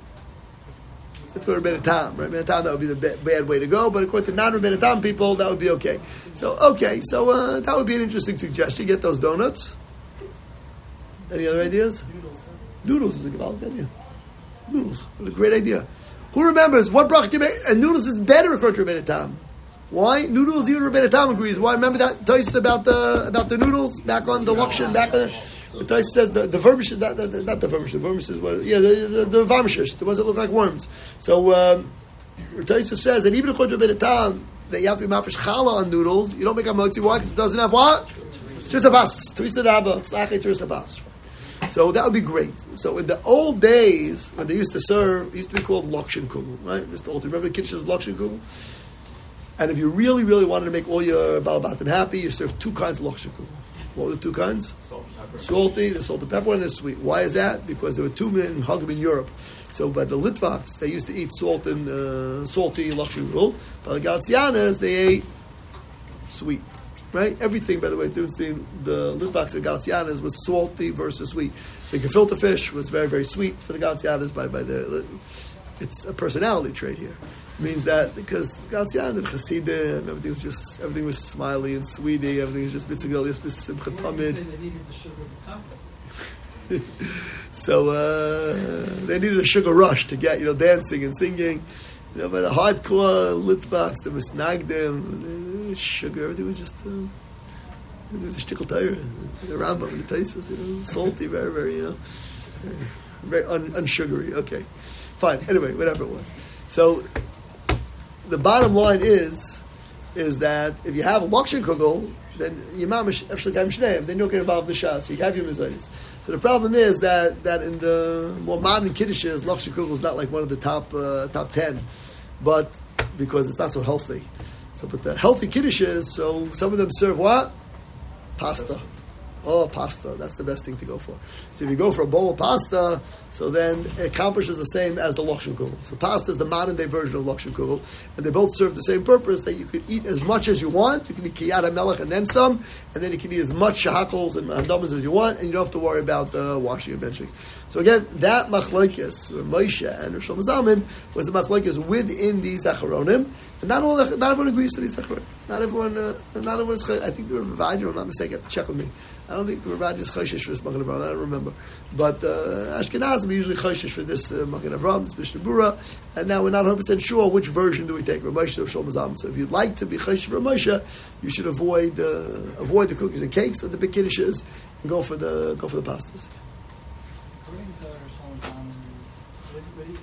Except according to Benatam, right? Benatam, that would be the ba- bad way to go, but according to non Benatam people, that would be okay. So, okay, so uh, that would be an interesting suggestion. Get those donuts. Any other ideas? Noodles is a gewaltige idea. Noodles, what a great idea. Who remembers what bracha to make? And noodles is better according to Benatam. Why noodles? Even Rebbeinu Tam agrees. Why? Remember that Tais about the about the noodles back on the Lukshan back on. The Tais says the the vermish not, not, not the vermish the vermish is what yeah the the, the varmishes the ones that look like worms. So um, Tais says that even according to Rebbeinu Tam that you have to be mafish challah on noodles. You don't make a motzi. Why? 'Cause it doesn't have what? Just a bas. Teresa daba. It's like a bas. So that would be great. So in the old days, when they used to serve, it used to be called Lakshan Kugel, right? Just old. Remember the Kiddush was Lakshan Kugel? And if you really, really wanted to make all your balabatim happy, you serve two kinds of Lakshan Kugel. What were the two kinds? Salt and pepper. Salty, the salt and pepper one, and the sweet. Why is that? Because there were two men Hagim in Europe. So by the Litvaks, they used to eat salt and uh, salty luxury rule. By the Galicianas, they ate sweet. Right? Everything, by the way, the, the Litvaks and Galicianas was salty versus sweet. The gefilte fish was very, very sweet for the Galicianas by, by the. It's a personality trait here. Means that because Galician and Chassidim, everything was just everything was smiley and sweetie, everything was just just simcha Why do they needed the sugar to compensate? So uh, they needed a sugar rush to get you know dancing and singing. You know, but a hardcore Litvaks, the Misnagdim, the sugar, everything was just. Uh, it was a shtickle tire, the Rambam the Taisus, you know, salty, very, very, you know, very un- unsugary. Okay, fine. Anyway, whatever it was. So the bottom line is, is that if you have a lakshan kugel, then yimam efshlikayim shneim, then you'll get involved in the shot. So you have your mizayis. So the problem is that that in the more modern kiddushes, lakshan kugel is not like one of the top uh, top ten, but because it's not so healthy. So, but the healthy kiddushes, so some of them serve what? Pasta. Oh, pasta. That's the best thing to go for. So if you go for a bowl of pasta, so then it accomplishes the same as the lokshen kugel. So pasta is the modern day version of lokshen kugel, and they both serve the same purpose that you could eat as much as you want. You can eat kiyat melech and then some, and then you can eat as much shahakals and handamas as you want, and you don't have to worry about washing and benching. So again, that machlokes, Moshe and Rosh Zalman, was a machlokes within these acharonim, and not all, not everyone agrees to these acharonim. Not everyone, uh, not everyone is. I think the Ravaja, if I'm not mistaken, I have to check with me. I don't think Ravaja is choshesh for this Magen. I don't remember, but uh, Ashkenazim are usually choshesh for this uh, Magen Avraham, this Mishnah Berurah, and now we're not 100 percent sure which version do we take, Ramosha or Shlomo Zalman. So if you'd like to be choshesh for Ramosha, you should avoid uh, avoid the cookies and cakes with the big kiddushes and go for the go for the pastas. According to Rishon Zalman,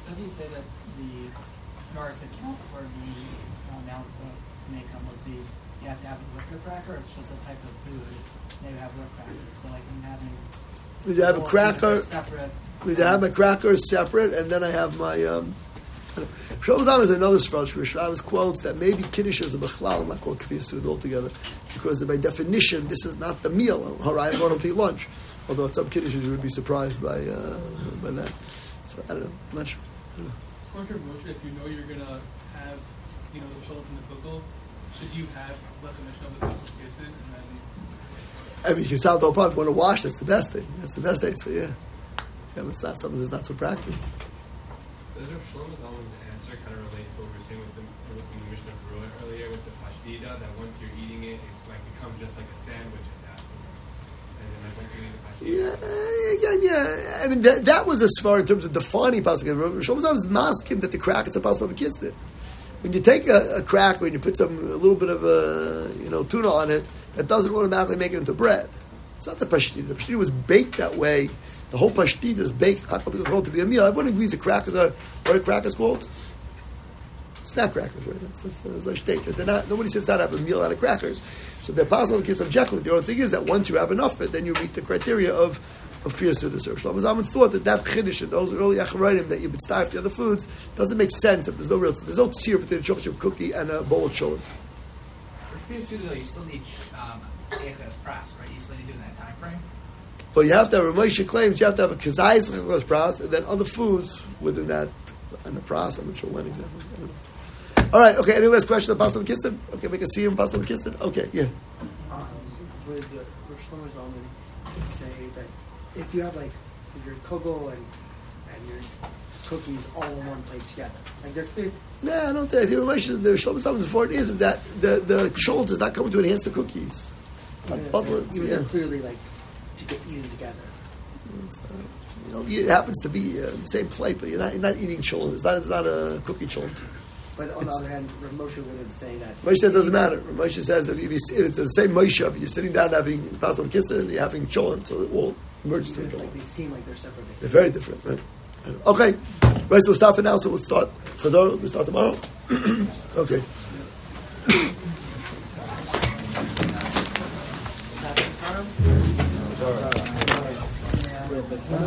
does he say that the in order to count for the amount to make a motzi, you have to have a liquor cracker, or it's just a type of food? They have liquor crackers, so like I'm having. We have a cracker. Separate. We have my crackers separate, and then I have my. Um, Shlomo is another Sfar where Shabbos quotes that maybe Kiddush is a Bechlal, not called Kfir Sud altogether, because by definition, this is not the meal. Harai, I'm going to eat lunch. Although at some Kiddushes, you would be surprised by, uh, by that. So I don't know. I'm not sure. I don't know. Moshe, if you know you're gonna have, you know, the cholent and the kugel, should you have lechem mishnah with pasuk kistin and then I mean, you can solve the whole problem. If you want to wash, that's the best thing. That's the best thing. So, yeah. Yeah, but it's not something that's not so practical. Does Rav Shlomo Zalman's answer kind of relate to what we were saying with the, with the Mishnah Berurah earlier with the pashtida, that once you're eating it, it like becomes just like a sandwich at that point? As in, like, once you eat the pashtida. Yeah, again, yeah. I mean, that, that was as far in terms of defining pasuk. Shlomo Zalman was masking that the crack is a pasuk of kistin. When you take a, a cracker and you put some a little bit of a you know tuna on it, that doesn't automatically make it into bread. It's not the pashtida. The pashtida was baked that way. The whole pashtida is baked to be a meal. Everyone agrees a crackers are what are crackers called? Snack crackers, right? That's, that's, that's state. They're not. Nobody says not have a meal out of crackers. So they're possible in case of jekyll. The only thing is that once you have enough of it, then you meet the criteria of of Kriya Sudas. Shlomo Zalman thought that that chiddush and those early acharayim that you've been starved the other foods doesn't make sense. That there's no real there's no tzir between a chocolate chip cookie and a bowl of cholent. For Kriya Suda, though, you still need um, Eches Pras, right? You still need to do it in that time frame. But you have to have Ramosha claims you have to have a kazayis chakos pras and then other foods within that and the pras. I'm not sure when exactly. I don't know. All right. Okay. Any last question about Pascal Kistin? Okay. Make a see him Pascal Kistin. Okay. Yeah. Um, would uh, Rav Shlomo Zalman say that if you have like your kugel and and your cookies all in one plate together, like they're clear. No, I don't think the Ramosha. The Shlomo Zalman's important is, is that the the cholent does not come to enhance the cookies. It's butler. Even Yeah. clearly like to get eaten together. It's you know, it happens to be uh, the same plate, but you're not, you're not eating cholent. It's not, it's not a cookie cholent. But on the other hand, Moshe wouldn't say that. Moshe said it doesn't matter. Moshe says if, you, if it's the same Moshe, if you're sitting down having pastor kissin and you're having cholent, so it all merges Even together. if, like they seem like they're separate. They're very different, right? Okay, right. So we'll stop for now. So we'll start. Chazor, we'll start tomorrow. okay.